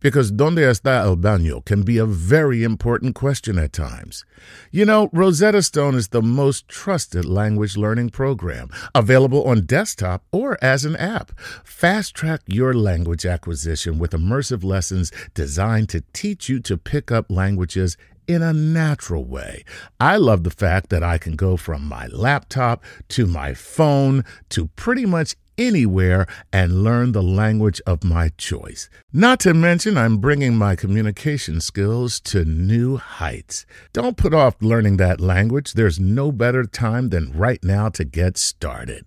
Because donde está el baño can be a very important question at times. You know, Rosetta Stone is the most trusted language learning program, available on desktop or as an app. Fast track your language acquisition with immersive lessons designed to teach you to pick up languages in a natural way. I love the fact that I can go from my laptop to my phone to pretty much anywhere and learn the language of my choice. Not to mention, I'm bringing my communication skills to new heights. Don't put off learning that language. There's no better time than right now to get started.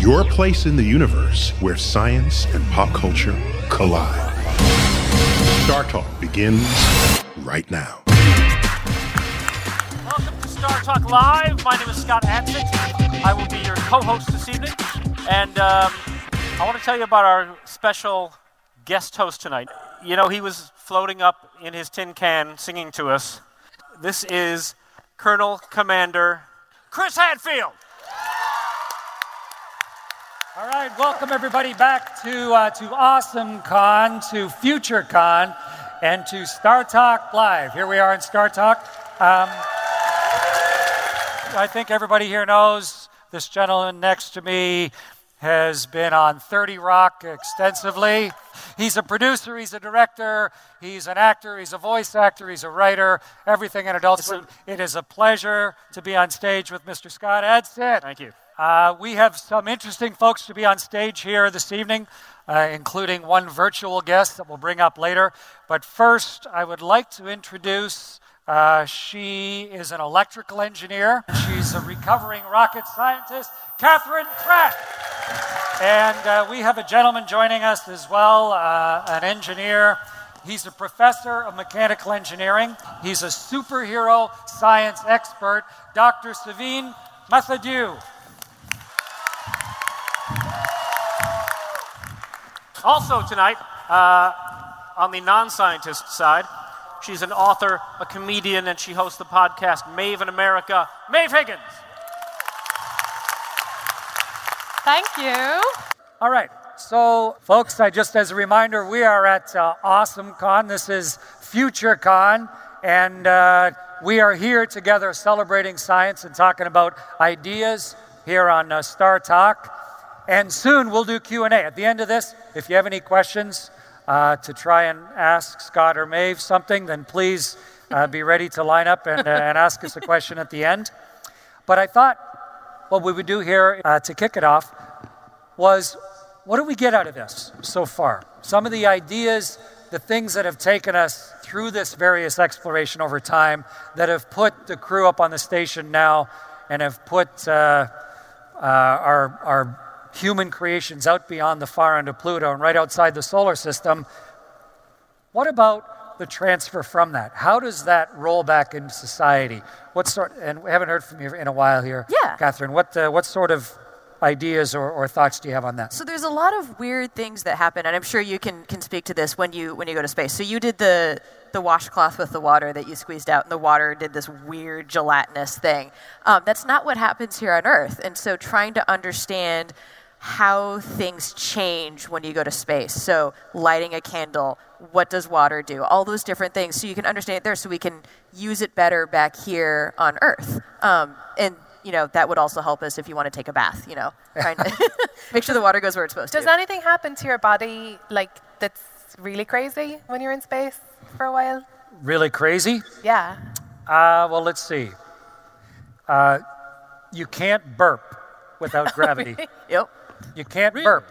your place in the universe where science and pop culture collide. Star Talk begins right now. Welcome to Star Talk Live. My name is Scott Adsit. I will be your co-host this evening, and um, I want to tell you about our special guest host tonight. You know, he was floating up in his tin can singing to us. This is Colonel Commander Chris Hadfield. All right, welcome everybody back to uh, to Awesome Con, to Future Con, and to Star Talk Live. Here we are in Star Talk. Um, I think everybody here knows this gentleman next to me has been on 30 Rock extensively. He's a producer, he's a director, he's an actor, he's a voice actor, he's a writer, everything in adult swim. It is a pleasure to be on stage with Mr. Scott Adsit. Thank you. Uh, we have some interesting folks to be on stage here this evening, uh, including one virtual guest that we'll bring up later. But first, I would like to introduce. Uh, she is an electrical engineer. She's a recovering rocket scientist, Catherine Pratt. And uh, we have a gentleman joining us as well, uh, an engineer. He's a professor of mechanical engineering. He's a superhero science expert, Dr. Suveen Mathaudhu. Also tonight, uh, on the non-scientist side, she's an author, a comedian, and she hosts the podcast Maeve in America. Maeve Higgins. Thank you. All right. So, folks, I just as a reminder, we are at uh, Awesome Con. This is Future Con, and uh, we are here together celebrating science and talking about ideas here on uh, Star Talk. And soon we'll do Q&A. At the end of this, if you have any questions uh, to try and ask Scott or Maeve something, then please uh, be ready to line up and, uh, and ask us a question at the end. But I thought what we would do here uh, to kick it off was what do we get out of this so far? Some of the ideas, the things that have taken us through this various exploration over time that have put the crew up on the station now and have put uh, uh, our, our human creations out beyond the far end of Pluto and right outside the solar system. What about the transfer from that? How does that roll back into society? What sort? And we haven't heard from you in a while here, Yeah. Catherine. What uh, what sort of ideas or, or thoughts do you have on that? So there's a lot of weird things that happen, and I'm sure you can, can speak to this when you when you go to space. So you did the the washcloth with the water that you squeezed out, and the water did this weird gelatinous thing. Um, that's not what happens here on Earth, and so trying to understand how things change when you go to space. So, lighting a candle, what does water do? All those different things. So, you can understand it there so we can use it better back here on Earth. Um, and, you know, that would also help us if you want to take a bath, you know, trying to make sure the water goes where it's supposed Does to. Does anything happen to your body like that's really crazy when you're in space for a while? Really crazy? Yeah. Uh, well, let's see. Uh, you can't burp without gravity. Yep. You can't burp.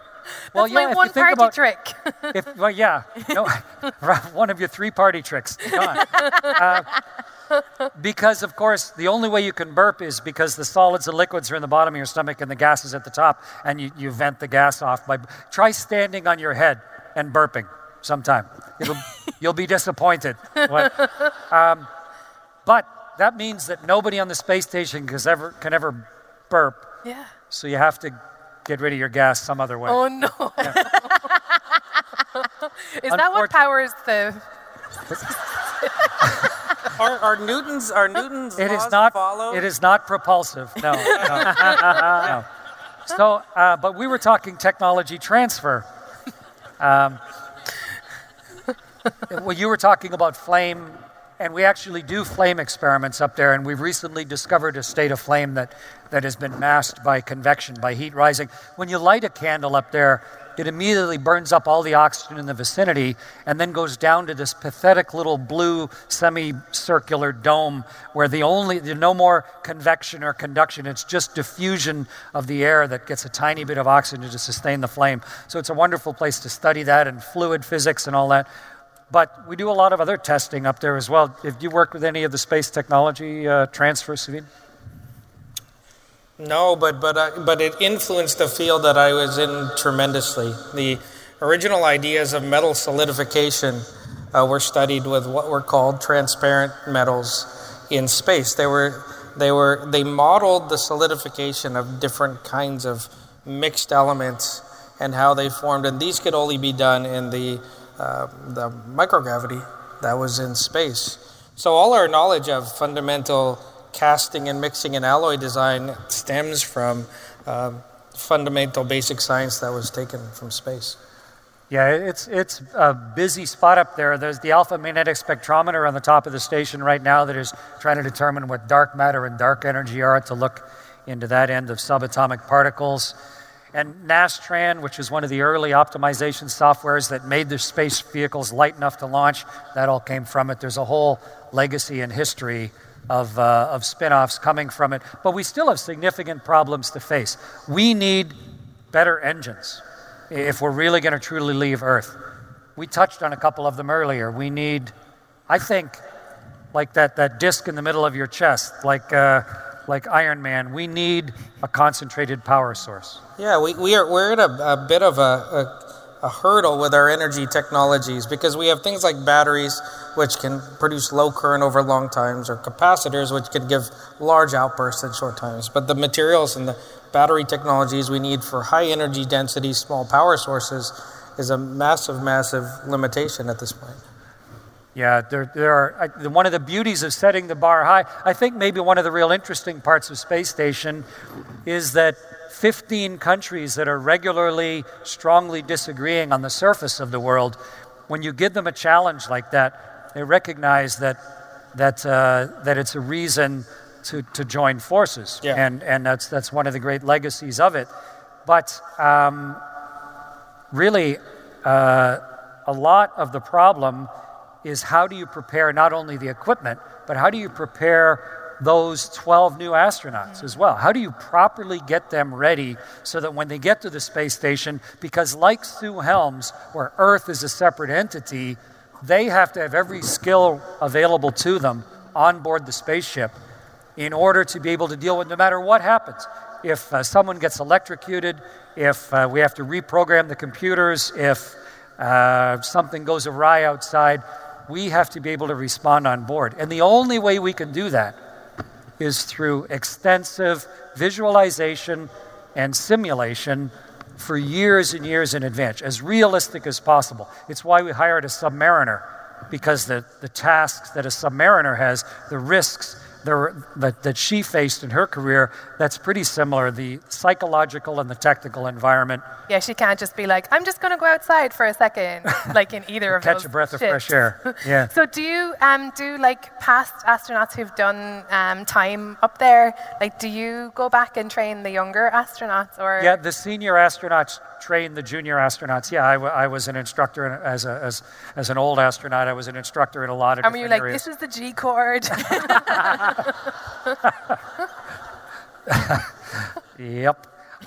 Well, That's yeah, my if one party about, trick. If, well, yeah, no, one of your three party tricks. Uh, because, of course, the only way you can burp is because the solids and liquids are in the bottom of your stomach and the gas is at the top, and you, you vent the gas off by. Try standing on your head and burping sometime. It'll, you'll be disappointed. But, um, but that means that nobody on the space station can ever, can ever burp, yeah. so you have to get rid of your gas some other way. Oh no. Is that what powers the? Are, are Newton's are Newton's It laws is not. followed? It is not propulsive. No. no, no. So, uh, but we were talking technology transfer. Um, well, you were talking about flame, and we actually do flame experiments up there, and we've recently discovered a state of flame that, that has been masked by convection, by heat rising. When you light a candle up there, it immediately burns up all the oxygen in the vicinity and then goes down to this pathetic little blue semicircular dome where the only there's no more convection or conduction. It's just diffusion of the air that gets a tiny bit of oxygen to sustain the flame. So it's a wonderful place to study that and fluid physics and all that but we do a lot of other testing up there as well have you worked with any of the space technology uh, transfer Suveen? No, but but uh, but it influenced the field that I was in tremendously. The original ideas of metal solidification uh, were studied with what were called transparent metals in space. They were they were they modeled the solidification of different kinds of mixed elements and how they formed, and these could only be done in the uh, the microgravity that was in space. So all our knowledge of fundamental casting and mixing and alloy design stems from um, fundamental basic science that was taken from space. Yeah, it's it's a busy spot up there. There's the alpha magnetic spectrometer on the top of the station right now that is trying to determine what dark matter and dark energy are to look into that end of subatomic particles. And Nastran, which is one of the early optimization softwares that made the space vehicles light enough to launch, that all came from it. There's a whole legacy and history of, uh, of spin offs coming from it. But we still have significant problems to face. We need better engines if we're really going to truly leave Earth. We touched on a couple of them earlier. We need, I think, like that, that disc in the middle of your chest, like, uh, like Iron Man, we need a concentrated power source. Yeah, we, we are, we're at a, a bit of a, a, a hurdle with our energy technologies because we have things like batteries, which can produce low current over long times, or capacitors, which can give large outbursts in short times. But the materials and the battery technologies we need for high energy density, small power sources is a massive, massive limitation at this point. Yeah, there, there are. I, one of the beauties of setting the bar high, I think maybe one of the real interesting parts of Space Station is that 15 countries that are regularly, strongly disagreeing on the surface of the world, when you give them a challenge like that, they recognize that, that, uh, that it's a reason to, to join forces. Yeah. And, and that's, that's one of the great legacies of it. But um, really, uh, a lot of the problem is how do you prepare not only the equipment, but how do you prepare those 12 new astronauts as well? How do you properly get them ready so that when they get to the space station, because like Sue Helms, where Earth is a separate entity, they have to have every skill available to them on board the spaceship in order to be able to deal with no matter what happens. If uh, someone gets electrocuted, if uh, we have to reprogram the computers, if uh, something goes awry outside, we have to be able to respond on board. And the only way we can do that is through extensive visualization and simulation for years and years in advance, as realistic as possible. It's why we hired a submariner, because the, the tasks that a submariner has, the risks there, that, that she faced in her career that's pretty similar the psychological and the technical environment. Yeah, she can't just be like, I'm just going to go outside for a second, like in either of Catch those. a breath of fresh air. Yeah. So do you um, do like past astronauts who've done um, time up there? Like, do you go back and train the younger astronauts, or Yeah, the senior astronauts train the junior astronauts. Yeah, I, w- I was an instructor in, as, a, as, as an old astronaut. I was an instructor in a lot of and were you like, areas. this is the G chord? Yep.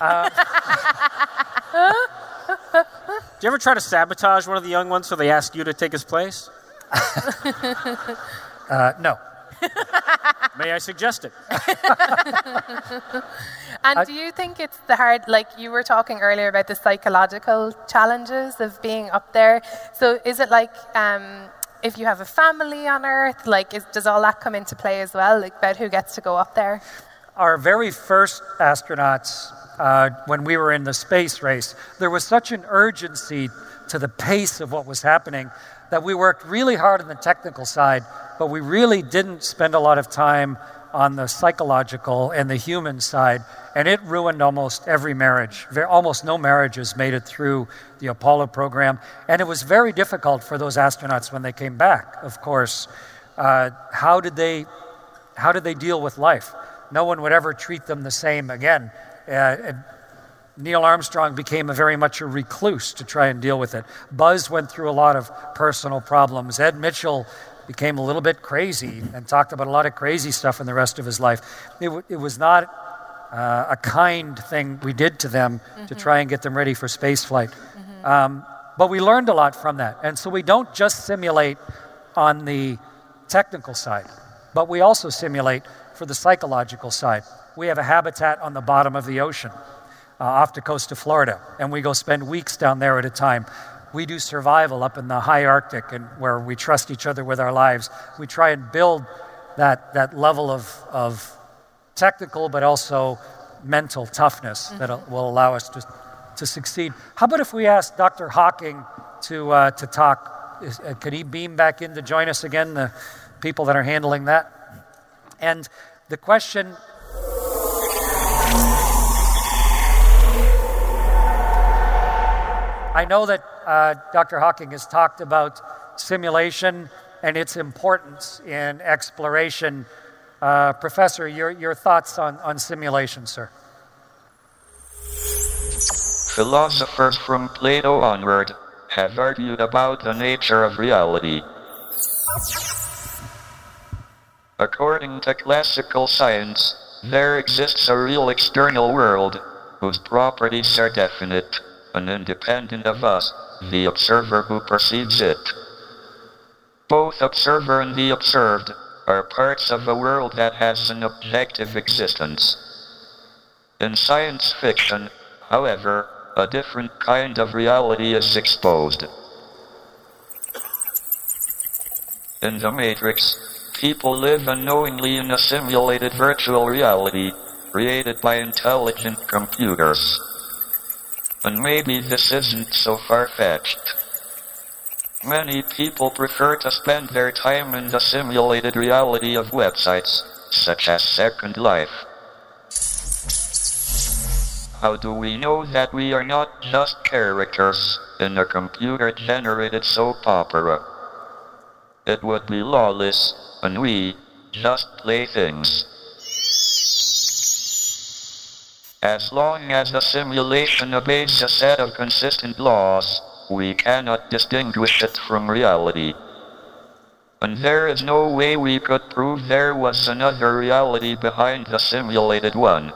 Do you ever try to sabotage one of the young ones so they ask you to take his place? Uh, no. May I suggest it? and do you think it's the hard, like you were talking earlier about the psychological challenges of being up there? So is it like, um, if you have a family on Earth, like, is, does all that come into play as well, like about who gets to go up there? Our very first astronauts, uh, when we were in the space race, there was such an urgency to the pace of what was happening that we worked really hard on the technical side, but we really didn't spend a lot of time on the psychological and the human side, and it ruined almost every marriage. Almost no marriages made it through the Apollo program, and it was very difficult for those astronauts when they came back. Of course, uh, how did they how did they deal with life? No one would ever treat them the same again. Uh, Neil Armstrong became a very much a recluse to try and deal with it. Buzz went through a lot of personal problems. Ed Mitchell became a little bit crazy and talked about a lot of crazy stuff in the rest of his life. It, w- it was not uh, a kind thing we did to them to try and get them ready for space flight. Um, but we learned a lot from that. And so we don't just simulate on the technical side, but we also simulate for the psychological side. We have a habitat on the bottom of the ocean uh, off the coast of Florida, and we go spend weeks down there at a time. We do survival up in the high Arctic, and where we trust each other with our lives. We try and build that, that level of, of technical but also mental toughness that will allow us to, to succeed. How about if we ask Dr. Hawking to, uh, to talk? Is, uh, could he beam back in to join us again, the people that are handling that? And the question I know that uh, Dr. Hawking has talked about simulation and its importance in exploration. Uh, Professor, your, your thoughts on, on simulation, sir? Philosophers from Plato onward have argued about the nature of reality. According to classical science, there exists a real external world whose properties are definite and independent of us, the observer who perceives it. Both observer and the observed are parts of a world that has an objective existence. In science fiction, however, a different kind of reality is exposed. In The Matrix, people live unknowingly in a simulated virtual reality created by intelligent computers. And maybe this isn't so far-fetched. Many people prefer to spend their time in the simulated reality of websites, such as Second Life. How do we know that we are not just characters in a computer-generated soap opera? It would be lawless, and we just playthings. As long as the simulation obeys a set of consistent laws, we cannot distinguish it from reality. And there is no way we could prove there was another reality behind the simulated one.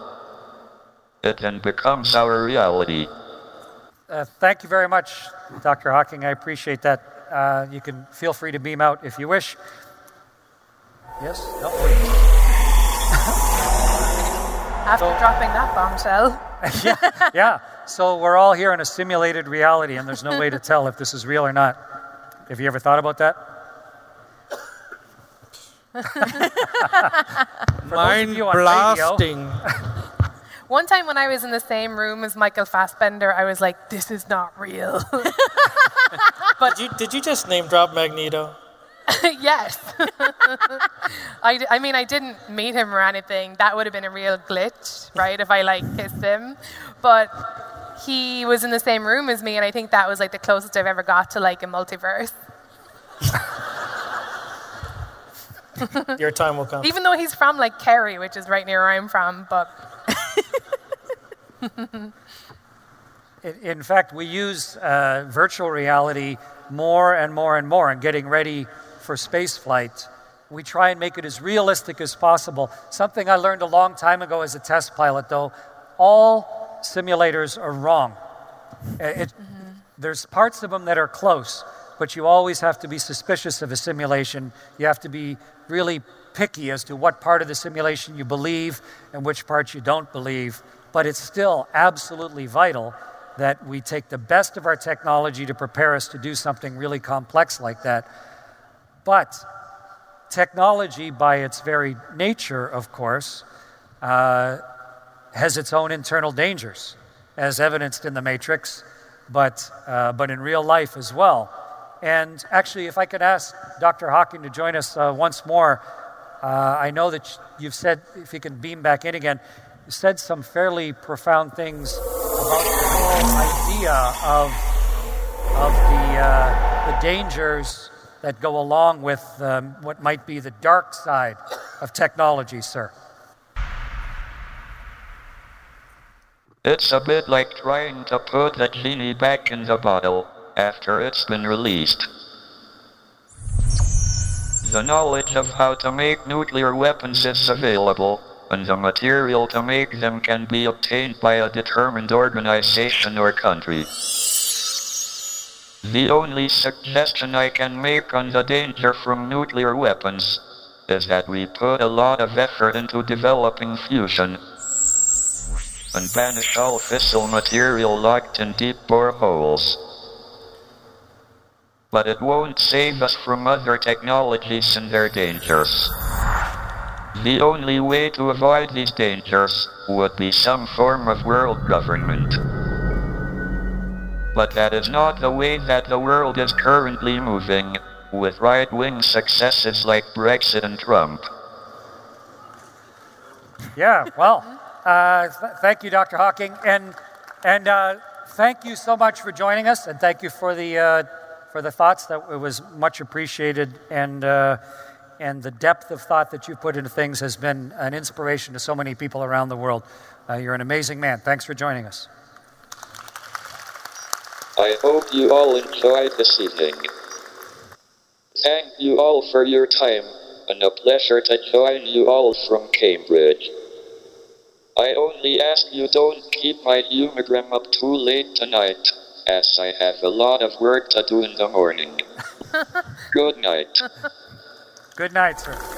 It then becomes our reality. Uh, thank you very much, Dr. Hawking. I appreciate that. Uh, you can feel free to beam out if you wish. Yes? No, wait. After dropping that bombshell. yeah, yeah. So we're all here in a simulated reality, and there's no way to tell if this is real or not. Have you ever thought about that? Mind you on radio- blasting. One time when I was in the same room as Michael Fassbender, I was like, this is not real. did, you, did you just name drop Magneto? yes. I, I mean, I didn't meet him or anything. That would have been a real glitch, right? If I like kissed him. But he was in the same room as me, and I think that was like the closest I've ever got to like a multiverse. Your time will come. Even though he's from like Kerry, which is right near where I'm from, but. in, in, fact, we use uh, virtual reality more and more and more in getting ready for space flight. We try and make it as realistic as possible. Something I learned a long time ago as a test pilot, though, all simulators are wrong. It, mm-hmm. There's parts of them that are close, but you always have to be suspicious of a simulation. You have to be really picky as to what part of the simulation you believe and which parts you don't believe. But it's still absolutely vital that we take the best of our technology to prepare us to do something really complex like that. But technology, by its very nature, of course, uh, has its own internal dangers, as evidenced in the Matrix, but, uh, but in real life as well. And actually, if I could ask Dr. Hawking to join us uh, once more, uh, I know that you've said, if you can beam back in again, you said some fairly profound things about the whole idea of, of the, uh, the dangers that go along with um, what might be the dark side of technology, sir. It's a bit like trying to put the genie back in the bottle after it's been released. The knowledge of how to make nuclear weapons is available, and the material to make them can be obtained by a determined organization or country. The only suggestion I can make on the danger from nuclear weapons is that we put a lot of effort into developing fusion and banish all fissile material locked in deep boreholes. But it won't save us from other technologies and their dangers. The only way to avoid these dangers would be some form of world government. But that is not the way that the world is currently moving, with right-wing successes like Brexit and Trump. Yeah, well, uh, th- thank you, Dr. Hawking, and and uh, thank you so much for joining us, and thank you for the uh, for the thoughts. That it was much appreciated, and uh, and the depth of thought that you put into things has been an inspiration to so many people around the world. Uh, you're an amazing man. Thanks for joining us. I hope you all enjoyed this evening. Thank you all for your time, and a pleasure to join you all from Cambridge. I only ask you don't keep my humogram up too late tonight, as I have a lot of work to do in the morning. Good night. Good night, sir.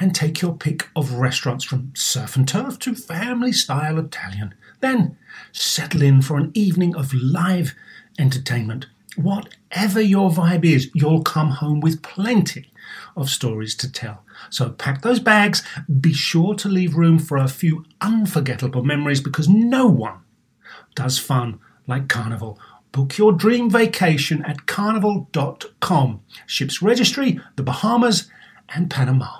and take your pick of restaurants from surf and turf to family style Italian. Then settle in for an evening of live entertainment. Whatever your vibe is, you'll come home with plenty of stories to tell. So pack those bags, be sure to leave room for a few unforgettable memories because no one does fun like Carnival. Book your dream vacation at carnival.com. Ships registry, the Bahamas, and Panama.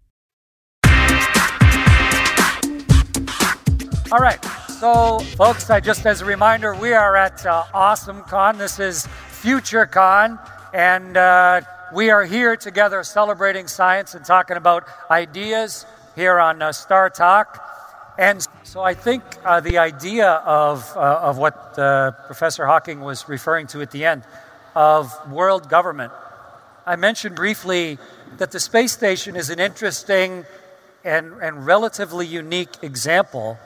All right. So, folks, I just as a reminder, we are at uh, Awesome Con. This is Future Con, and uh, we are here together celebrating science and talking about ideas here on uh, Star Talk. And so, I think uh, the idea of uh, of what uh, Professor Hawking was referring to at the end of world government. I mentioned briefly that the space station is an interesting and, and relatively unique example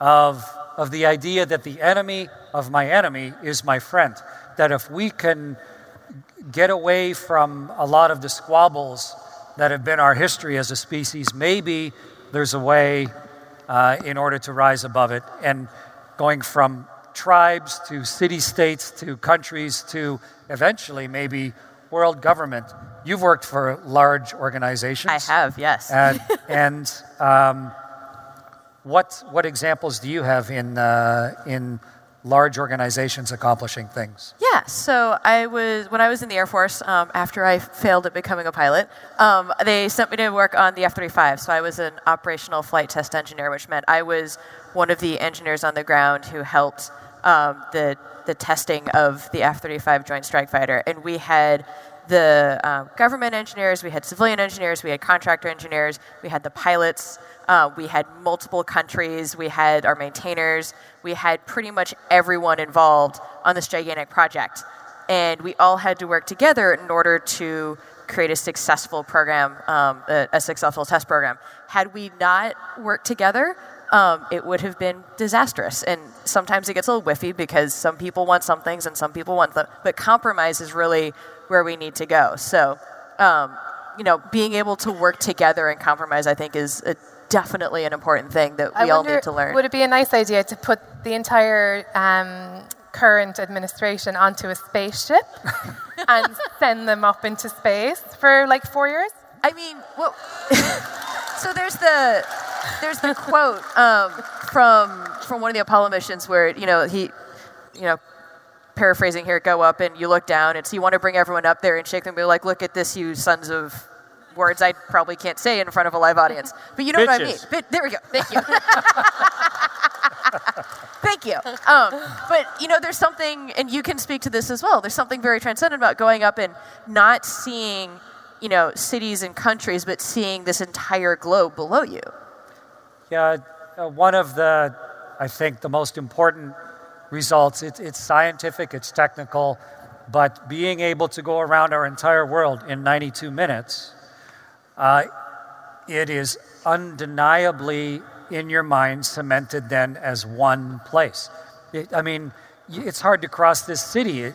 of, of the idea that the enemy of my enemy is my friend. That if we can get away from a lot of the squabbles that have been our history as a species, maybe there's a way uh, in order to rise above it. And going from tribes to city states to countries to eventually maybe world government. You've worked for large organizations. I have, yes. And, and um, what, what examples do you have in, uh, in large organizations accomplishing things? Yeah, so I was when I was in the Air Force um, after I failed at becoming a pilot. Um, they sent me to work on the F-35, so I was an operational flight test engineer, which meant I was one of the engineers on the ground who helped um, the the testing of the F-35 Joint Strike Fighter, and we had the um, government engineers, we had civilian engineers, we had contractor engineers, we had the pilots. Uh, we had multiple countries, we had our maintainers, we had pretty much everyone involved on this gigantic project. And we all had to work together in order to create a successful program, um, a, a, successful test program. Had we not worked together, um, it would have been disastrous. And sometimes it gets a little whiffy because some people want some things and some people want them. But compromise is really where we need to go. So, um, you know, being able to work together and compromise, I think, is a definitely an important thing that we I all wonder, need to learn. Would it be a nice idea to put the entire um, current administration onto a spaceship and send them up into space for like four years? I mean, well, so there's the there's the quote um, from from one of the Apollo missions where you know he, you know, paraphrasing here, go up and you look down. And it's you want to bring everyone up there and shake them, and be like, look at this, you sons of words I probably can't say in front of a live audience. But you know Bitches. what I mean. But, there we go. Thank you. Thank you. Um, but you know, there's something, and you can speak to this as well. There's something very transcendent about going up and not seeing, you know, cities and countries, but seeing this entire globe below you. Yeah, uh, one of the, I think, the most important results. It's, it's scientific, it's technical, but being able to go around our entire world in 92 minutes uh, it is undeniably in your mind cemented then as one place. It, I mean, it's hard to cross this city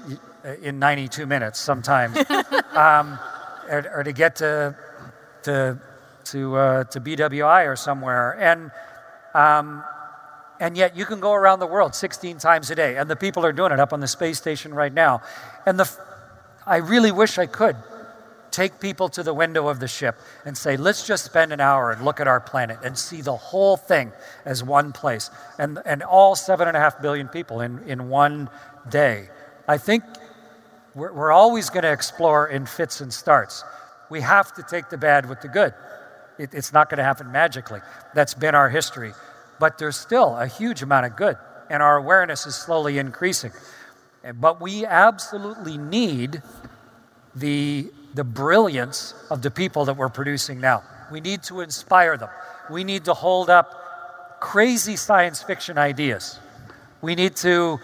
in 92 minutes sometimes, um, or, or, to get to to to uh, to BWI or somewhere, and um, and yet you can go around the world 16 times a day, and the people are doing it up on the space station right now, and the I really wish I could take people to the window of the ship and say, let's just spend an hour and look at our planet and see the whole thing as one place and, and all seven and a half billion people in, in one day. I think we're, we're always going to explore in fits and starts. We have to take the bad with the good. It, it's not going to happen magically. That's been our history. But there's still a huge amount of good, and our awareness is slowly increasing. But we absolutely need the the brilliance of the people that we're producing now. We need to inspire them. We need to hold up crazy science fiction ideas. We need to,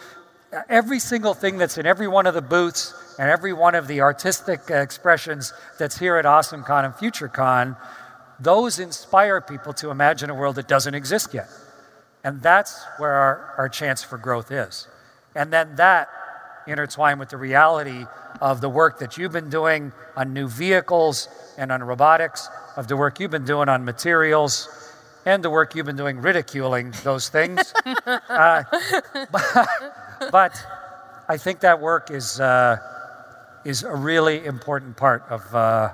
uh, every single thing that's in every one of the booths and every one of the artistic expressions that's here at AwesomeCon and FutureCon, those inspire people to imagine a world that doesn't exist yet. And that's where our, our chance for growth is. And then that intertwined with the reality of the work that you've been doing on new vehicles and on robotics, of the work you've been doing on materials, and the work you've been doing ridiculing those things. uh, but, but, I think that work is, uh, is a really important part of, uh,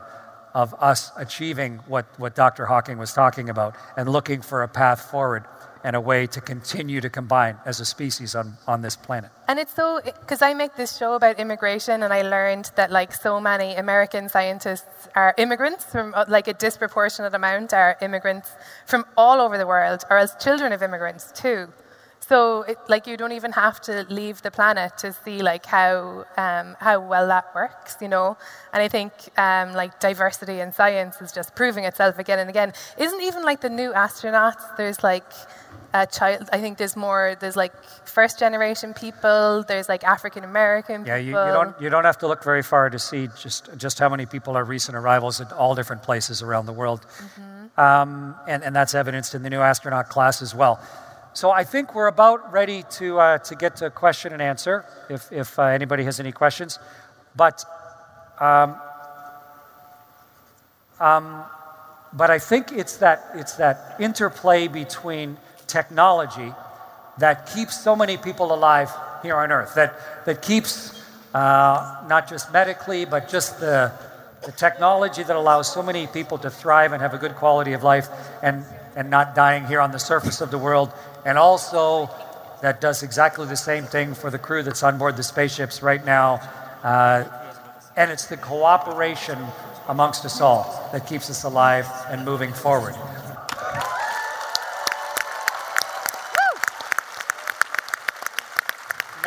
of us achieving what, what Dr. Hawking was talking about and looking for a path forward and a way to continue to combine as a species on, on this planet. And it's so, because I make this show about immigration, and I learned that like so many American scientists are immigrants from uh, like a disproportionate amount are immigrants from all over the world, or as children of immigrants too. So, it, like, you don't even have to leave the planet to see like how um, how well that works, you know. And I think um, like diversity in science is just proving itself again and again. Isn't even like the new astronauts? There's like child. I think there's more. There's like first generation people. There's like African American people. Yeah, you, you, don't you don't have to look very far to see just just how many people are recent arrivals at all different places around the world, mm-hmm. um, and and that's evidenced in the new astronaut class as well. So I think we're about ready to uh, to get to question and answer. If if uh, anybody has any questions, but. Um, um, but I think it's that, it's that interplay between technology that keeps so many people alive here on Earth, that, that keeps uh, not just medically, but just the, the technology that allows so many people to thrive and have a good quality of life and, and not dying here on the surface of the world. And also, that does exactly the same thing for the crew that's on board the spaceships right now. Uh, and it's the cooperation amongst us all that keeps us alive and moving forward.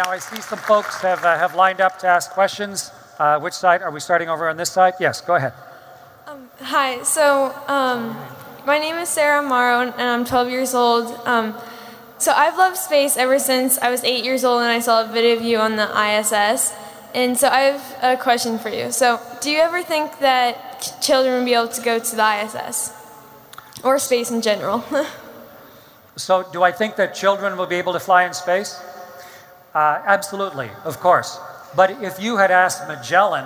Now I see some folks have, uh, have lined up to ask questions. Uh, which side? Are we starting over on this side? Yes, go ahead. Um, hi, so um, my name is Sarah Morrow and I'm 12 years old. Um, so I've loved space ever since I was eight years old and I saw a video of you on the ISS. And so I have a question for you. So, do you ever think that children will be able to go to the ISS or space in general? so, do I think that children will be able to fly in space? Uh, absolutely, of course. But if you had asked Magellan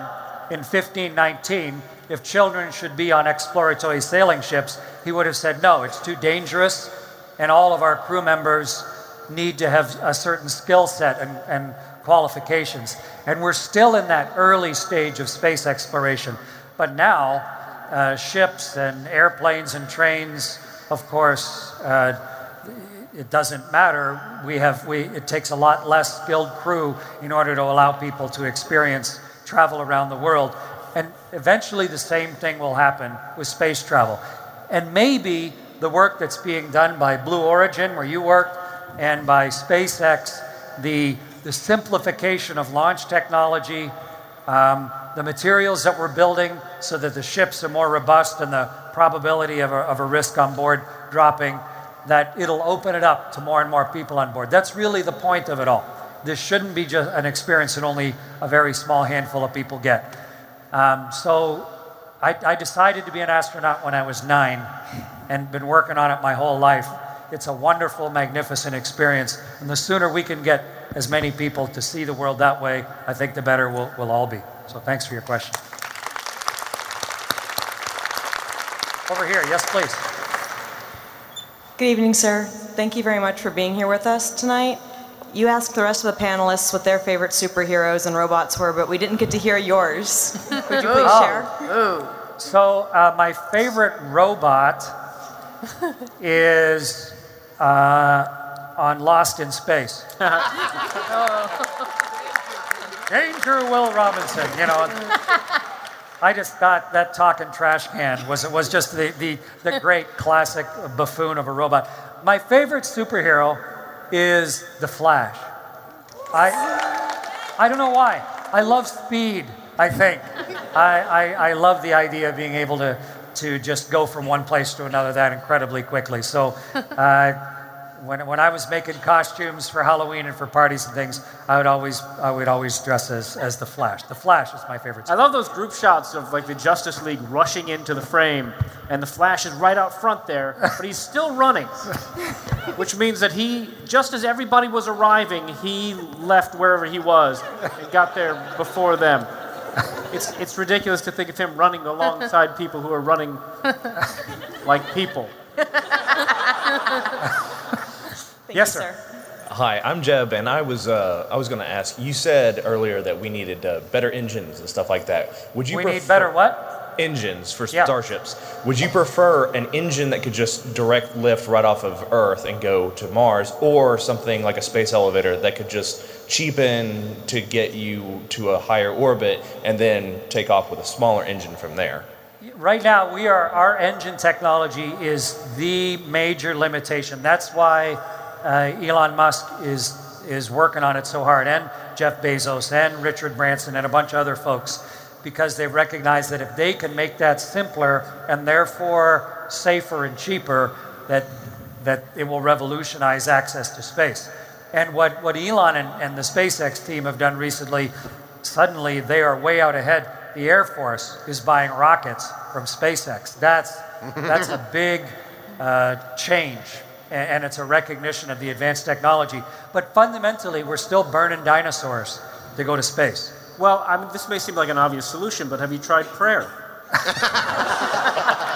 in 1519 if children should be on exploratory sailing ships, he would have said, no, it's too dangerous, and all of our crew members need to have a certain skill set and, and qualifications. And we're still in that early stage of space exploration. But now, uh, ships and airplanes and trains, of course, uh, it doesn't matter. We have, we, it takes a lot less skilled crew in order to allow people to experience travel around the world. And eventually, the same thing will happen with space travel. And maybe the work that's being done by Blue Origin, where you work, and by SpaceX, the, the simplification of launch technology, um, the materials that we're building so that the ships are more robust and the probability of a, of a risk on board dropping that it'll open it up to more and more people on board. That's really the point of it all. This shouldn't be just an experience that only a very small handful of people get. Um, so, I, I decided to be an astronaut when I was nine and been working on it my whole life. It's a wonderful, magnificent experience. And the sooner we can get as many people to see the world that way, I think the better we'll, we'll all be. So thanks for your question. Over here, yes, please. Good evening, sir. Thank you very much for being here with us tonight. You asked the rest of the panelists what their favorite superheroes and robots were, but we didn't get to hear yours. Could you please Oh. share? So, uh, my favorite robot is uh, on Lost in Space. Danger, Will Robinson. You know, I just thought that talking trash can was was just the, the, the great classic buffoon of a robot. My favorite superhero is the Flash. I I don't know why. I love speed. I think I, I, I love the idea of being able to to just go from one place to another that incredibly quickly. So. Uh, when, when I was making costumes for Halloween and for parties and things, I would always I would always dress as, as the Flash. The Flash is my favorite. I love those group shots of like the Justice League rushing into the frame, and the Flash is right out front there, but he's still running, which means that he, just as everybody was arriving, he left wherever he was and got there before them. It's it's ridiculous to think of him running alongside people who are running like people. Yes, sir. Hi, I'm Jeb, and I was uh, I was going to ask. You said earlier that we needed uh, better engines and stuff like that. Would you We prefer need better what? engines for Yeah. starships? Would you prefer an engine that could just direct lift right off of Earth and go to Mars, or something like a space elevator that could just cheapen to get you to a higher orbit and then take off with a smaller engine from there? Right now, we are our engine technology is the major limitation. That's why uh, Elon Musk is is working on it so hard, and Jeff Bezos and Richard Branson and a bunch of other folks, because they recognize that if they can make that simpler and therefore safer and cheaper, that that it will revolutionize access to space. And what, what Elon and, and the SpaceX team have done recently, suddenly they are way out ahead. The Air Force is buying rockets from SpaceX. That's, that's a big uh, change, and, and it's a recognition of the advanced technology. But fundamentally, we're still burning dinosaurs to go to space. Well, I mean, this may seem like an obvious solution, but have you tried prayer?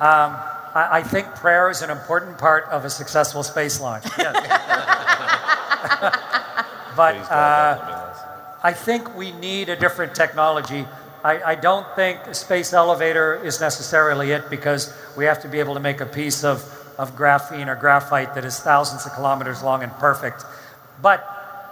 Um, I, I think prayer is an important part of a successful space launch. Yes. but uh, I think we need a different technology. I, I don't think a space elevator is necessarily it because we have to be able to make a piece of, of graphene or graphite that is thousands of kilometers long and perfect. But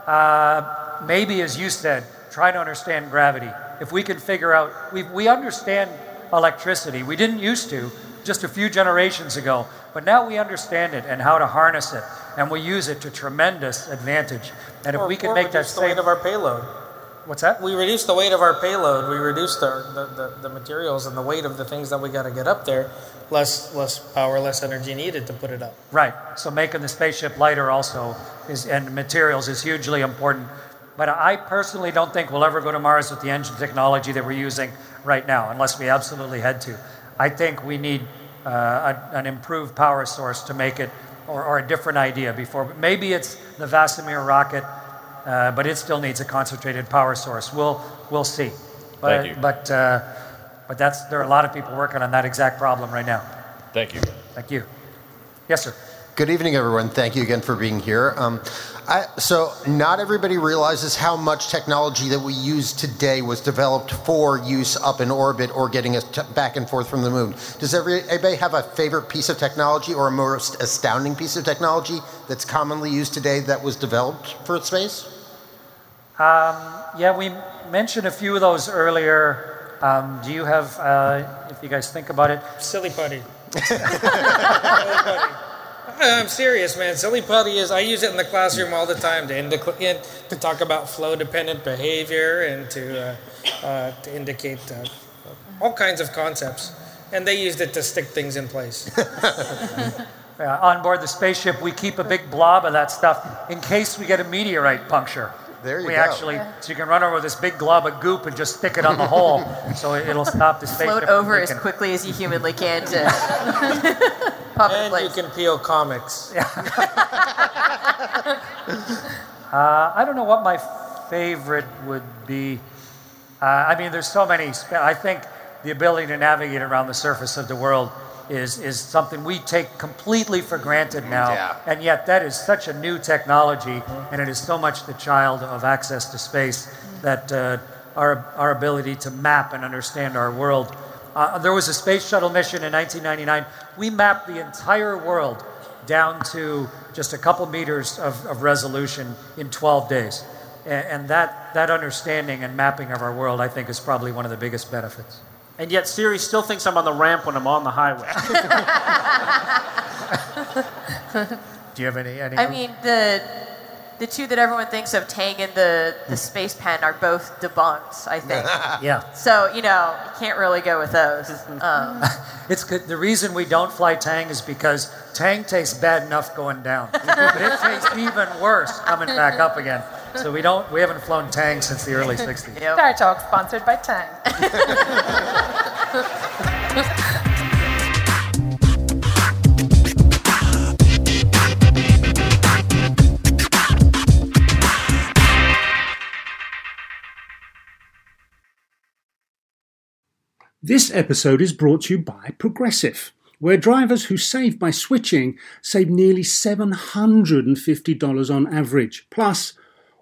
uh, maybe, as you said, try to understand gravity. If we can figure out, we, we understand electricity. We didn't used to just a few generations ago, but now we understand it and how to harness it, and we use it to tremendous advantage. And if Or- we can make that reduce the weight same, of our payload. What's that? We reduce the weight of our payload. We reduce the, the, the, the materials and the weight of the things that we got to get up there. Less less power, less energy needed to put it up. Right. So making the spaceship lighter also is, and materials is hugely important. But I personally don't think we'll ever go to Mars with the engine technology that we're using right now, unless we absolutely had to. I think we need uh, a, an improved power source to make it, or, or a different idea before. But Maybe it's the VASIMR rocket, uh, but it still needs a concentrated power source. We'll we'll see. But, Thank you. But uh, but that's there are a lot of people working on that exact problem right now. Thank you. Thank you. Yes, sir. Good evening, everyone. Thank you again for being here. Um, I, so, not everybody realizes how much technology that we use today was developed for use up in orbit or getting us t- back and forth from the moon. Does every, anybody have a favorite piece of technology or a most astounding piece of technology that's commonly used today that was developed for space? Um, yeah, we mentioned a few of those earlier. Um, do you have, uh, if you guys think about it? Silly putty. I'm serious, man. Silly putty is. I use it in the classroom all the time to, indic- in, to talk about flow-dependent behavior and to uh, uh, to indicate uh, all kinds of concepts. And they used it to stick things in place. Uh, on board the spaceship, we keep a big blob of that stuff in case we get a meteorite puncture. There you we go. actually, so you can run over this big glob of goop and just stick it on the hole, so it- it'll stop the spaceship. Float over as quickly as you humanly can to pop And you can peel comics. Uh, I don't know what my favorite would be. Uh, I mean, there's so many. spe- I think the ability to navigate around the surface of the world is is something we take completely for granted now, Yeah. and yet that is such a new technology, and it is so much the child of access to space that uh, our our ability to map and understand our world. Uh, there was a space shuttle mission in 1999. We mapped the entire world down to just a couple meters of, of resolution in 12 days. And, and that, that understanding and mapping of our world, I think, is probably one of the biggest benefits. And yet Siri still thinks I'm on the ramp when I'm on the highway. Do you have any? any I mean, the the two that everyone thinks of, Tang and the, the space pen, are both debunked, I think. yeah. so, you know, you can't really go with those. Um, It's good. The reason we don't fly Tang is because Tang tastes bad enough going down, but it tastes even worse coming back up again. So we don't. We haven't flown Tang since the early '60s. Star Talk sponsored by Tang. This episode is brought to you by Progressive, where drivers who save by switching save nearly $750 on average. Plus,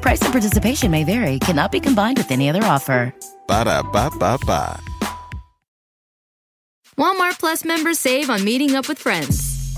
Price and participation may vary, cannot be combined with any other offer. Ba da ba ba ba. Walmart Plus members save on meeting up with friends.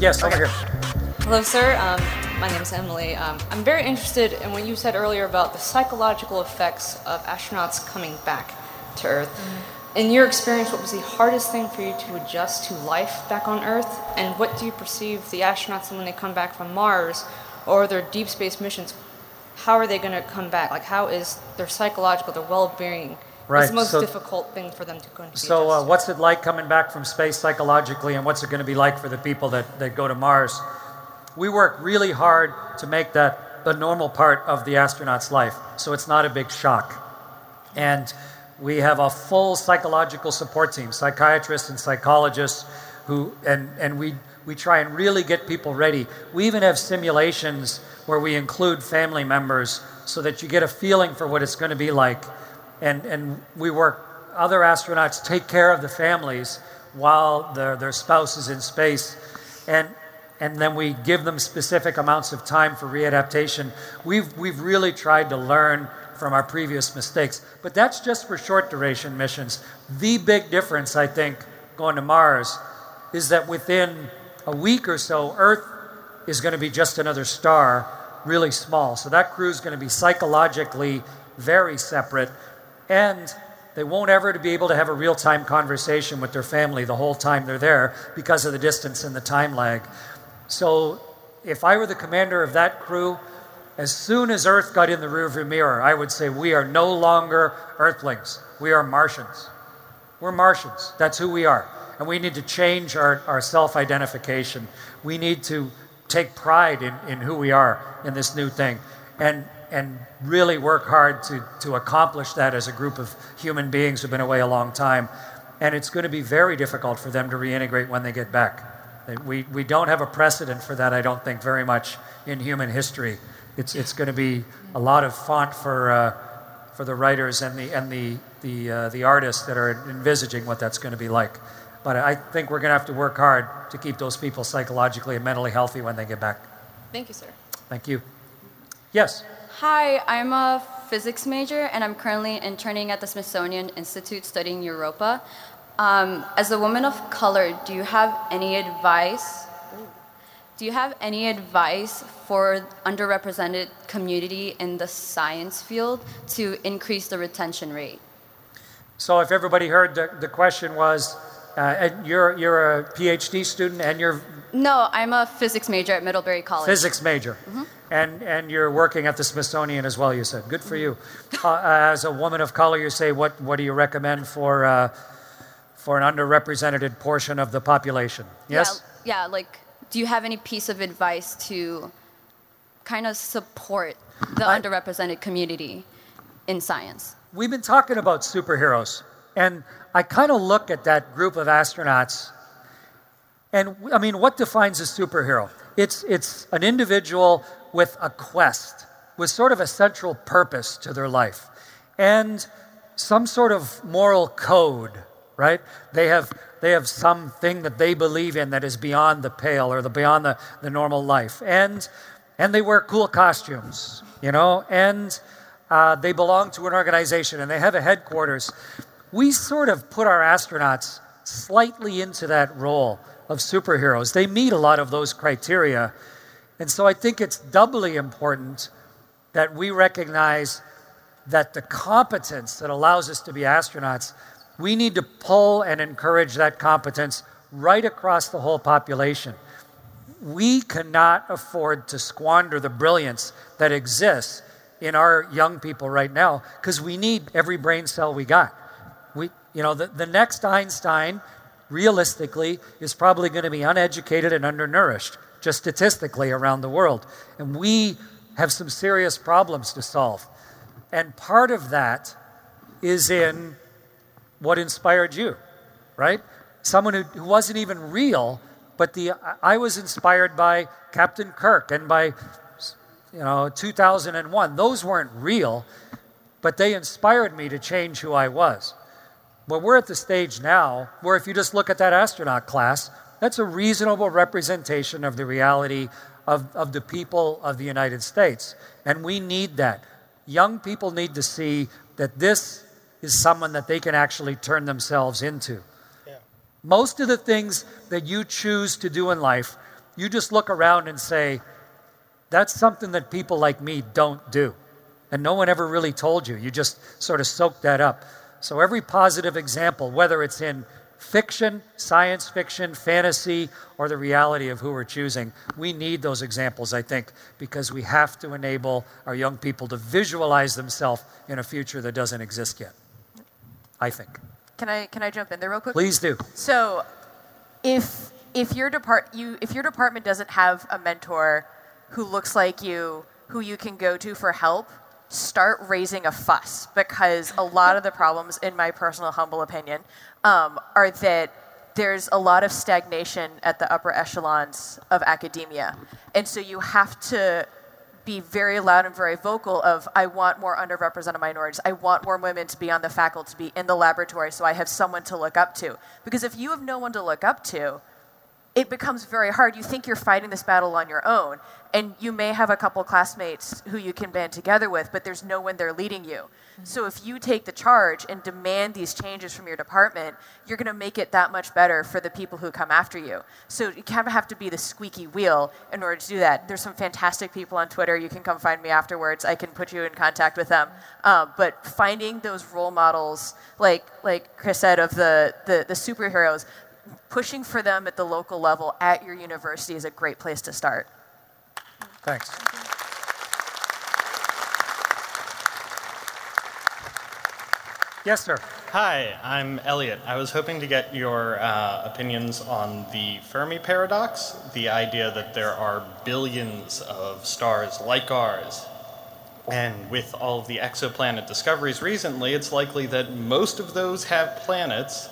Yes, over here. Hello, sir. Um, my name is Emily. Um, I'm very interested in what you said earlier about the psychological effects of astronauts coming back to Earth. In your experience, what was the hardest thing for you to adjust to life back on Earth? And what do you perceive the astronauts when they come back from Mars or their deep space missions? How are they going to come back? Like, how is their psychological, their well being? Right, What's the most so- difficult thing for them to go into? So, uh, what's it like coming back from space psychologically, and what's it going to be like for the people that, that go to Mars? We work really hard to make that the normal part of the astronaut's life, so it's not a big shock. And we have a full psychological support team, psychiatrists and psychologists, who and and we we try and really get people ready. We even have simulations where we include family members so that you get a feeling for what it's going to be like. And and we work other astronauts take care of the families while their their spouse is in space. And and then we give them specific amounts of time for readaptation. We've we've really tried to learn from our previous mistakes. But that's just for short duration missions. The big difference, I think, going to Mars is that within a week or so, Earth is going to be just another star, really small. So that crew is going to be psychologically very separate, and they won't ever be able to have a real time conversation with their family the whole time they're there because of the distance and the time lag. So if I were the commander of that crew, as soon as Earth got in the rearview mirror, I would say we are no longer Earthlings. We are Martians. We're Martians. That's who we are. And we need to change our, our self identification. We need to take pride in, in who we are in this new thing and, and really work hard to, to accomplish that as a group of human beings who've been away a long time. And it's going to be very difficult for them to reintegrate when they get back. We, we don't have a precedent for that, I don't think, very much in human history. It's, it's going to be a lot of font for, uh, for the writers and the, and the, the, uh, the artists that are envisaging what that's going to be like. But I think we're going to have to work hard to keep those people psychologically and mentally healthy when they get back. Thank you, sir. Thank you. Yes. Hi, I'm a physics major and I'm currently interning at the Smithsonian Institute studying Europa. Um, as a woman of color, do you have any advice? Do you have any advice for underrepresented community in the science field to increase the retention rate? So, if everybody heard, the, the question was, uh, you're you're a PhD student and you're no, I'm a physics major at Middlebury College. Physics major, mm-hmm. and and you're working at the Smithsonian as well. You said, good for you. Uh, as a woman of color, you say, what what do you recommend for uh, for an underrepresented portion of the population? Yes. Yeah, yeah, like, do you have any piece of advice to kind of support the I, underrepresented community in science? We've been talking about superheroes, and I kind of look at that group of astronauts, and I mean, what defines a superhero? It's, it's an individual with a quest, with sort of a central purpose to their life, and some sort of moral code, right? They have, they have something that they believe in that is beyond the pale or the, beyond the, the normal life. And, and they wear cool costumes, you know, and uh, they belong to an organization and they have a headquarters. We sort of put our astronauts slightly into that role of superheroes. They meet a lot of those criteria. And so I think it's doubly important that we recognize that the competence that allows us to be astronauts, we need to pull and encourage that competence right across the whole population. We cannot afford to squander the brilliance that exists in our young people right now because we need every brain cell we got. We, you know, the, the next Einstein, realistically, is probably going to be uneducated and undernourished, just statistically around the world. And we have some serious problems to solve. And part of that is in what inspired you, right? Someone who, who wasn't even real, but the I was inspired by Captain Kirk and by you know, 2001. Those weren't real, but they inspired me to change who I was. Well, we're at the stage now where if you just look at that astronaut class, that's a reasonable representation of the reality of, of the people of the United States. And we need that. Young people need to see that this is someone that they can actually turn themselves into. Yeah. Most of the things that you choose to do in life, you just look around and say, that's something that people like me don't do. And no one ever really told you. You just sort of soak that up. So every positive example, whether it's in fiction, science fiction, fantasy, or the reality of who we're choosing, we need those examples, I think, because we have to enable our young people to visualize themselves in a future that doesn't exist yet. I think. Can I can I jump in there real quick? Please do. So, if if your depart you if your department doesn't have a mentor who looks like you, who you can go to for help, start raising a fuss because a lot of the problems, in my personal humble opinion, um, are that there's a lot of stagnation at the upper echelons of academia. And so you have to be very loud and very vocal of I want more underrepresented minorities. I want more women to be on the faculty, to be in the laboratory so I have someone to look up to. Because if you have no one to look up to, it becomes very hard. You think you're fighting this battle on your own, and you may have a couple classmates who you can band together with, but there's no one there leading you. Mm-hmm. So if you take the charge and demand these changes from your department, you're going to make it that much better for the people who come after you. So you kind of have to be the squeaky wheel in order to do that. There's some fantastic people on Twitter. You can come find me afterwards. I can put you in contact with them. Um, but finding those role models, like like Chris said, of the, the the superheroes, pushing for them at the local level at your university is a great place to start. Thanks. Yes, sir. Hi, I'm Elliot. I was hoping to get your uh, opinions on the Fermi paradox, the idea that there are billions of stars like ours. And with all of the exoplanet discoveries recently, it's likely that most of those have planets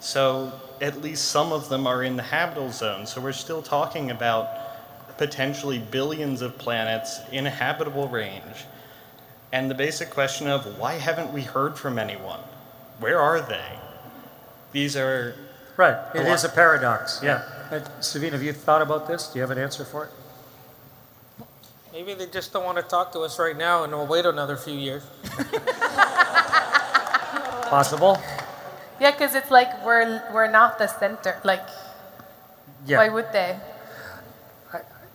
so at least some of them are in the habitable zone. So we're still talking about potentially billions of planets in a habitable range. And the basic question of why haven't we heard from anyone? Where are they? These are. Right, It is a paradox, yeah. Uh, Suveen, have you thought about this? Do you have an answer for it? Maybe they just don't want to talk to us right now and we'll wait another few years. Possible. Yeah, because it's like we're we're not the center. Like, Yeah. why would they?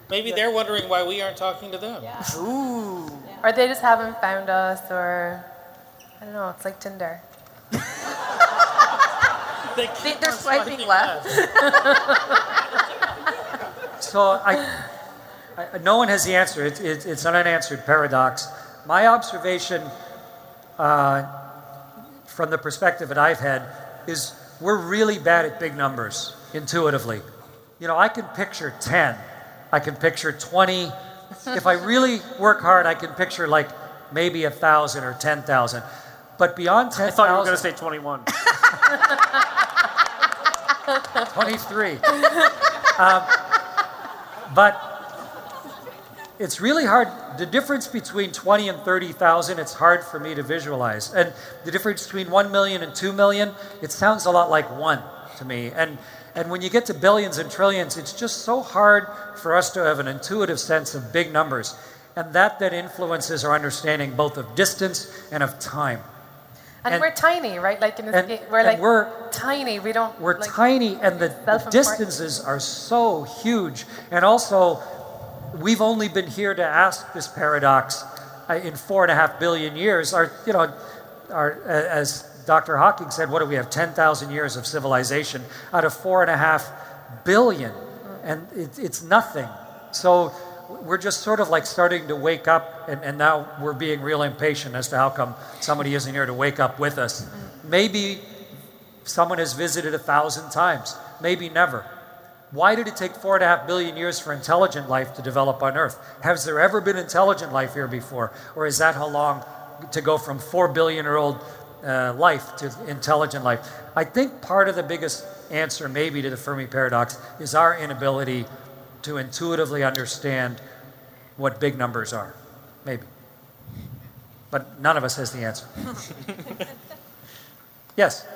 Maybe they're wondering why we aren't talking to them. Ooh. Or they just haven't found us, or I don't know. It's like Tinder. They, they're swiping left. So I, I, no one has the answer. It, it, it's an unanswered paradox. My observation, uh, from the perspective that I've had, is we're really bad at big numbers intuitively. You know, I can picture 10, I can picture 20. if I really work hard, I can picture like maybe a thousand or 10,000. But beyond 10,000. I thought you were going to say 21. 23. um, but it's really hard. The difference between 20 and 30,000, it's hard for me to visualize. And the difference between 1 million and 2 million, it sounds a lot like one to me. And, and when you get to billions and trillions, it's just so hard for us to have an intuitive sense of big numbers. And that then influences our understanding both of distance and of time. And, And- we're tiny, right? Like in this, and- ga- we're like we're- tiny. We don't. We're like, tiny, and the, the distances are so huge. And also, we've only been here to ask this paradox uh, in four and a half billion years. Our, you know, our, as Dr. Hawking said, what do we have? 10,000 years of civilization out of four and a half billion. And it, it's nothing. So we're just sort of like starting to wake up, and, and now we're being real impatient as to how come somebody isn't here to wake up with us. Maybe someone has visited a thousand times, maybe never. Why did it take four and a half billion years for intelligent life to develop on Earth? Has there ever been intelligent life here before? Or is that how long to go from four billion year old uh, life to intelligent life? I think part of the biggest answer, maybe, to the Fermi paradox is our inability to intuitively understand what big numbers are. Maybe. But none of us has the answer. yes.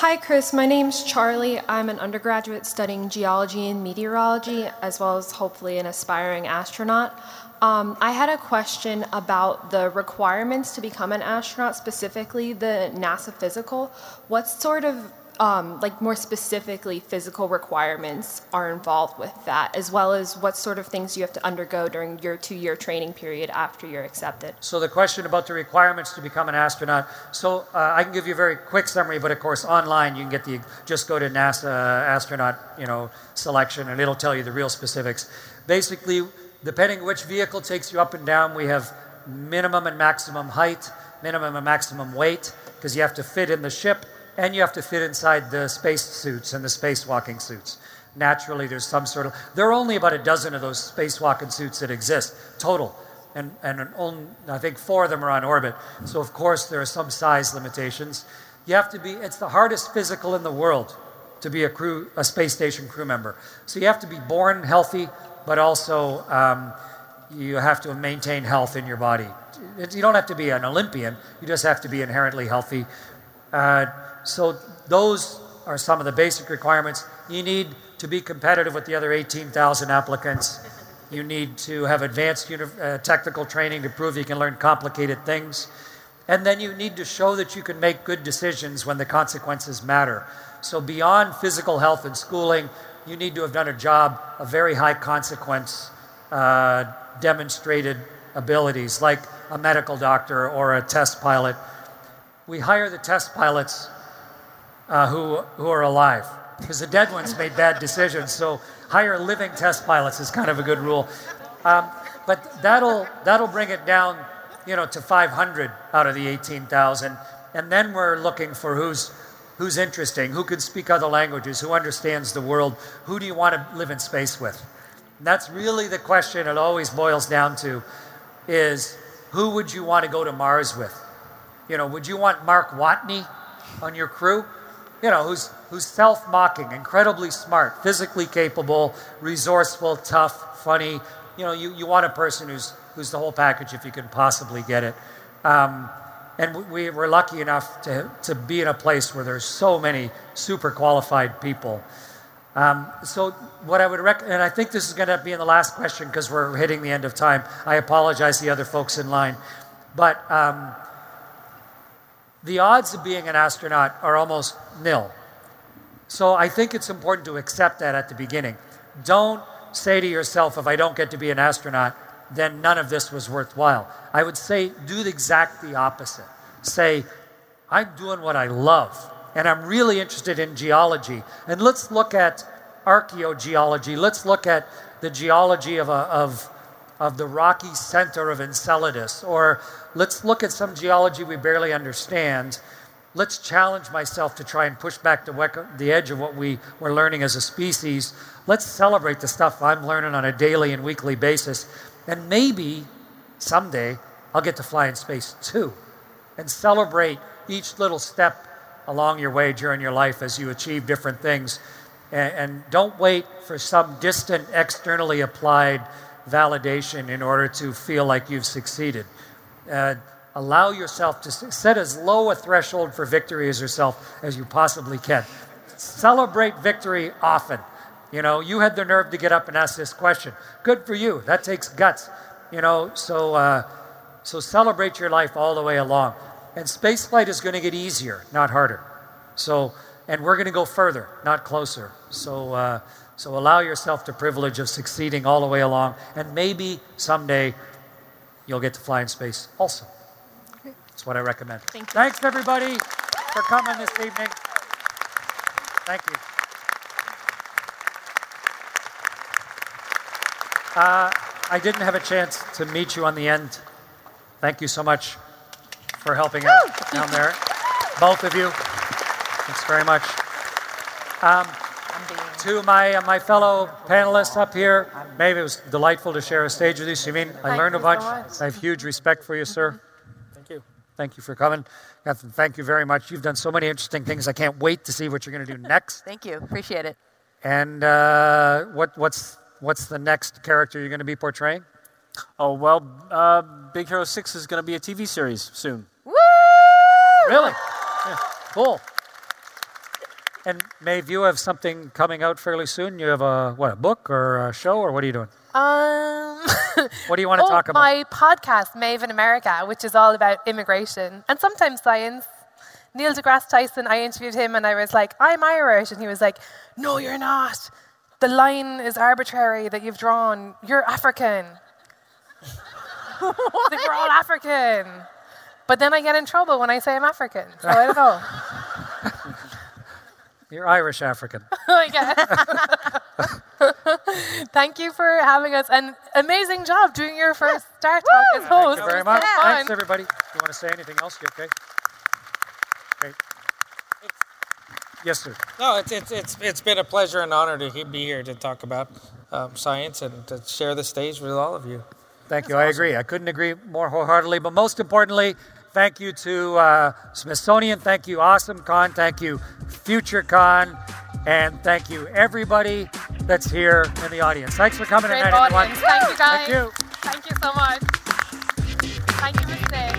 Hi, Chris. My name's Charlie. I'm an undergraduate studying geology and meteorology, as well as hopefully an aspiring astronaut. Um, I had a question about the requirements to become an astronaut, specifically the NASA physical. What sort of, um, like more specifically, physical requirements are involved with that, as well as what sort of things you have to undergo during your two year training period after you're accepted? So the question about the requirements to become an astronaut. So uh, I can give you a very quick summary, but of course online you can get the just go to NASA astronaut you know selection and it'll tell you the real specifics. Basically, depending which vehicle takes you up and down, we have minimum and maximum height, minimum and maximum weight because you have to fit in the ship and you have to fit inside the space suits and the spacewalking suits. Naturally, there's some sort of. There are only about a dozen of those spacewalking suits that exist total and, and an only, I think four of them are on orbit. So, of course, there are some size limitations. You have to be, it's the hardest physical in the world to be a crew, a space station crew member. So, you have to be born healthy, but also um, you have to maintain health in your body. You don't have to be an Olympian, you just have to be inherently healthy. Uh, so, those are some of the basic requirements. You need to be competitive with the other 18,000 applicants. You need to have advanced uh, technical training to prove you can learn complicated things. And then you need to show that you can make good decisions when the consequences matter. So, beyond physical health and schooling, you need to have done a job of very high consequence, uh, demonstrated abilities, like a medical doctor or a test pilot. We hire the test pilots uh, who, who are alive because the dead ones made bad decisions. So hire living test pilots is kind of a good rule. Um, but that'll, that'll bring it down, you know, to 500 out of the 18,000. and then we're looking for who's who's interesting, who can speak other languages, who understands the world, who do you want to live in space with? And that's really the question it always boils down to is who would you want to go to Mars with? You know, would you want Mark Watney on your crew? You know, who's who's self-mocking, incredibly smart, physically capable, resourceful, tough, funny. You know, you, you want a person who's who's the whole package if you can possibly get it. Um, and we were lucky enough to, to be in a place where there's so many super qualified people. Um, so what I would recommend, and I think this is going to be in the last question because we're hitting the end of time. I apologize to the other folks in line, but um, the odds of being an astronaut are almost nil. So I think it's important to accept that at the beginning. Don't say to yourself, if I don't get to be an astronaut, then none of this was worthwhile. I would say do the exact the opposite. Say, I'm doing what I love, and I'm really interested in geology. And let's look at archaeogeology. Let's look at the geology of, a, of, of the rocky center of Enceladus, or let's look at some geology we barely understand. Let's challenge myself to try and push back the, the edge of what we, we're learning as a species. Let's celebrate the stuff I'm learning on a daily and weekly basis. And maybe someday I'll get to fly in space too and celebrate each little step along your way during your life as you achieve different things. And, and don't wait for some distant, externally applied validation in order to feel like you've succeeded. Uh, allow yourself to set as low a threshold for victory as yourself as you possibly can. Celebrate victory often. You know, you had the nerve to get up and ask this question. Good for you. That takes guts. You know, so uh, so celebrate your life all the way along. And spaceflight is going to get easier, not harder. So, and we're going to go further, not closer. So, uh, so allow yourself the privilege of succeeding all the way along, and maybe someday you'll get to fly in space also. That's what I recommend. Thank Thanks, everybody, for coming this evening. Thank you. Uh, I didn't have a chance to meet you on the end. Thank you so much for helping out down there. Both of you. Thanks very much. Um, to my, uh, my fellow panelists up here, maybe it was delightful to share a stage with you. Suveen, I Thank learned a you so bunch. I have huge respect for you, sir. Thank you. Thank you for coming. Catherine, thank you very much. You've done so many interesting things. I can't wait to see what you're going to do next. Thank you. Appreciate it. And uh, what, what's, what's the next character you're going to be portraying? Oh, well, uh, Big Hero 6 is going to be a TV series soon. Woo! Really? Yeah, cool. And Maeve, you have something coming out fairly soon. You have a what, a book or a show, or what are you doing? Um, What do you want to oh, talk about? My podcast, Maeve in America, which is all about immigration and sometimes science. Neil deGrasse Tyson, I interviewed him and I was like, I'm Irish. And he was like, No, you're not. The line is arbitrary that you've drawn. You're African. like, we're all African. But then I get in trouble when I say I'm African. So I don't know. You're Irish African. I guess. Thank you for having us and amazing job doing your first StarTalk as host. Thank you very much. so fun. Thanks, everybody. Do you want to say anything else? You okay? Great. Yes, sir. No, it's, it's, it's, it's been a pleasure and honor to be here to talk about um, science and to share the stage with all of you. Thank you. I agree. I couldn't agree more wholeheartedly. But most importantly, thank you to uh, Smithsonian. Thank you, Awesome Con. Thank you, Future Con. And thank you, everybody that's here in the audience. Thanks for coming Great tonight, everyone. Thank you, guys. Thank you. Thank you so much. Thank you for staying.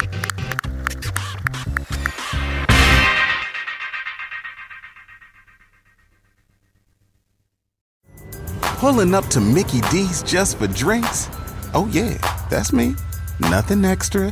Pulling up to Mickey D's just for drinks? Oh, yeah, that's me. Nothing extra,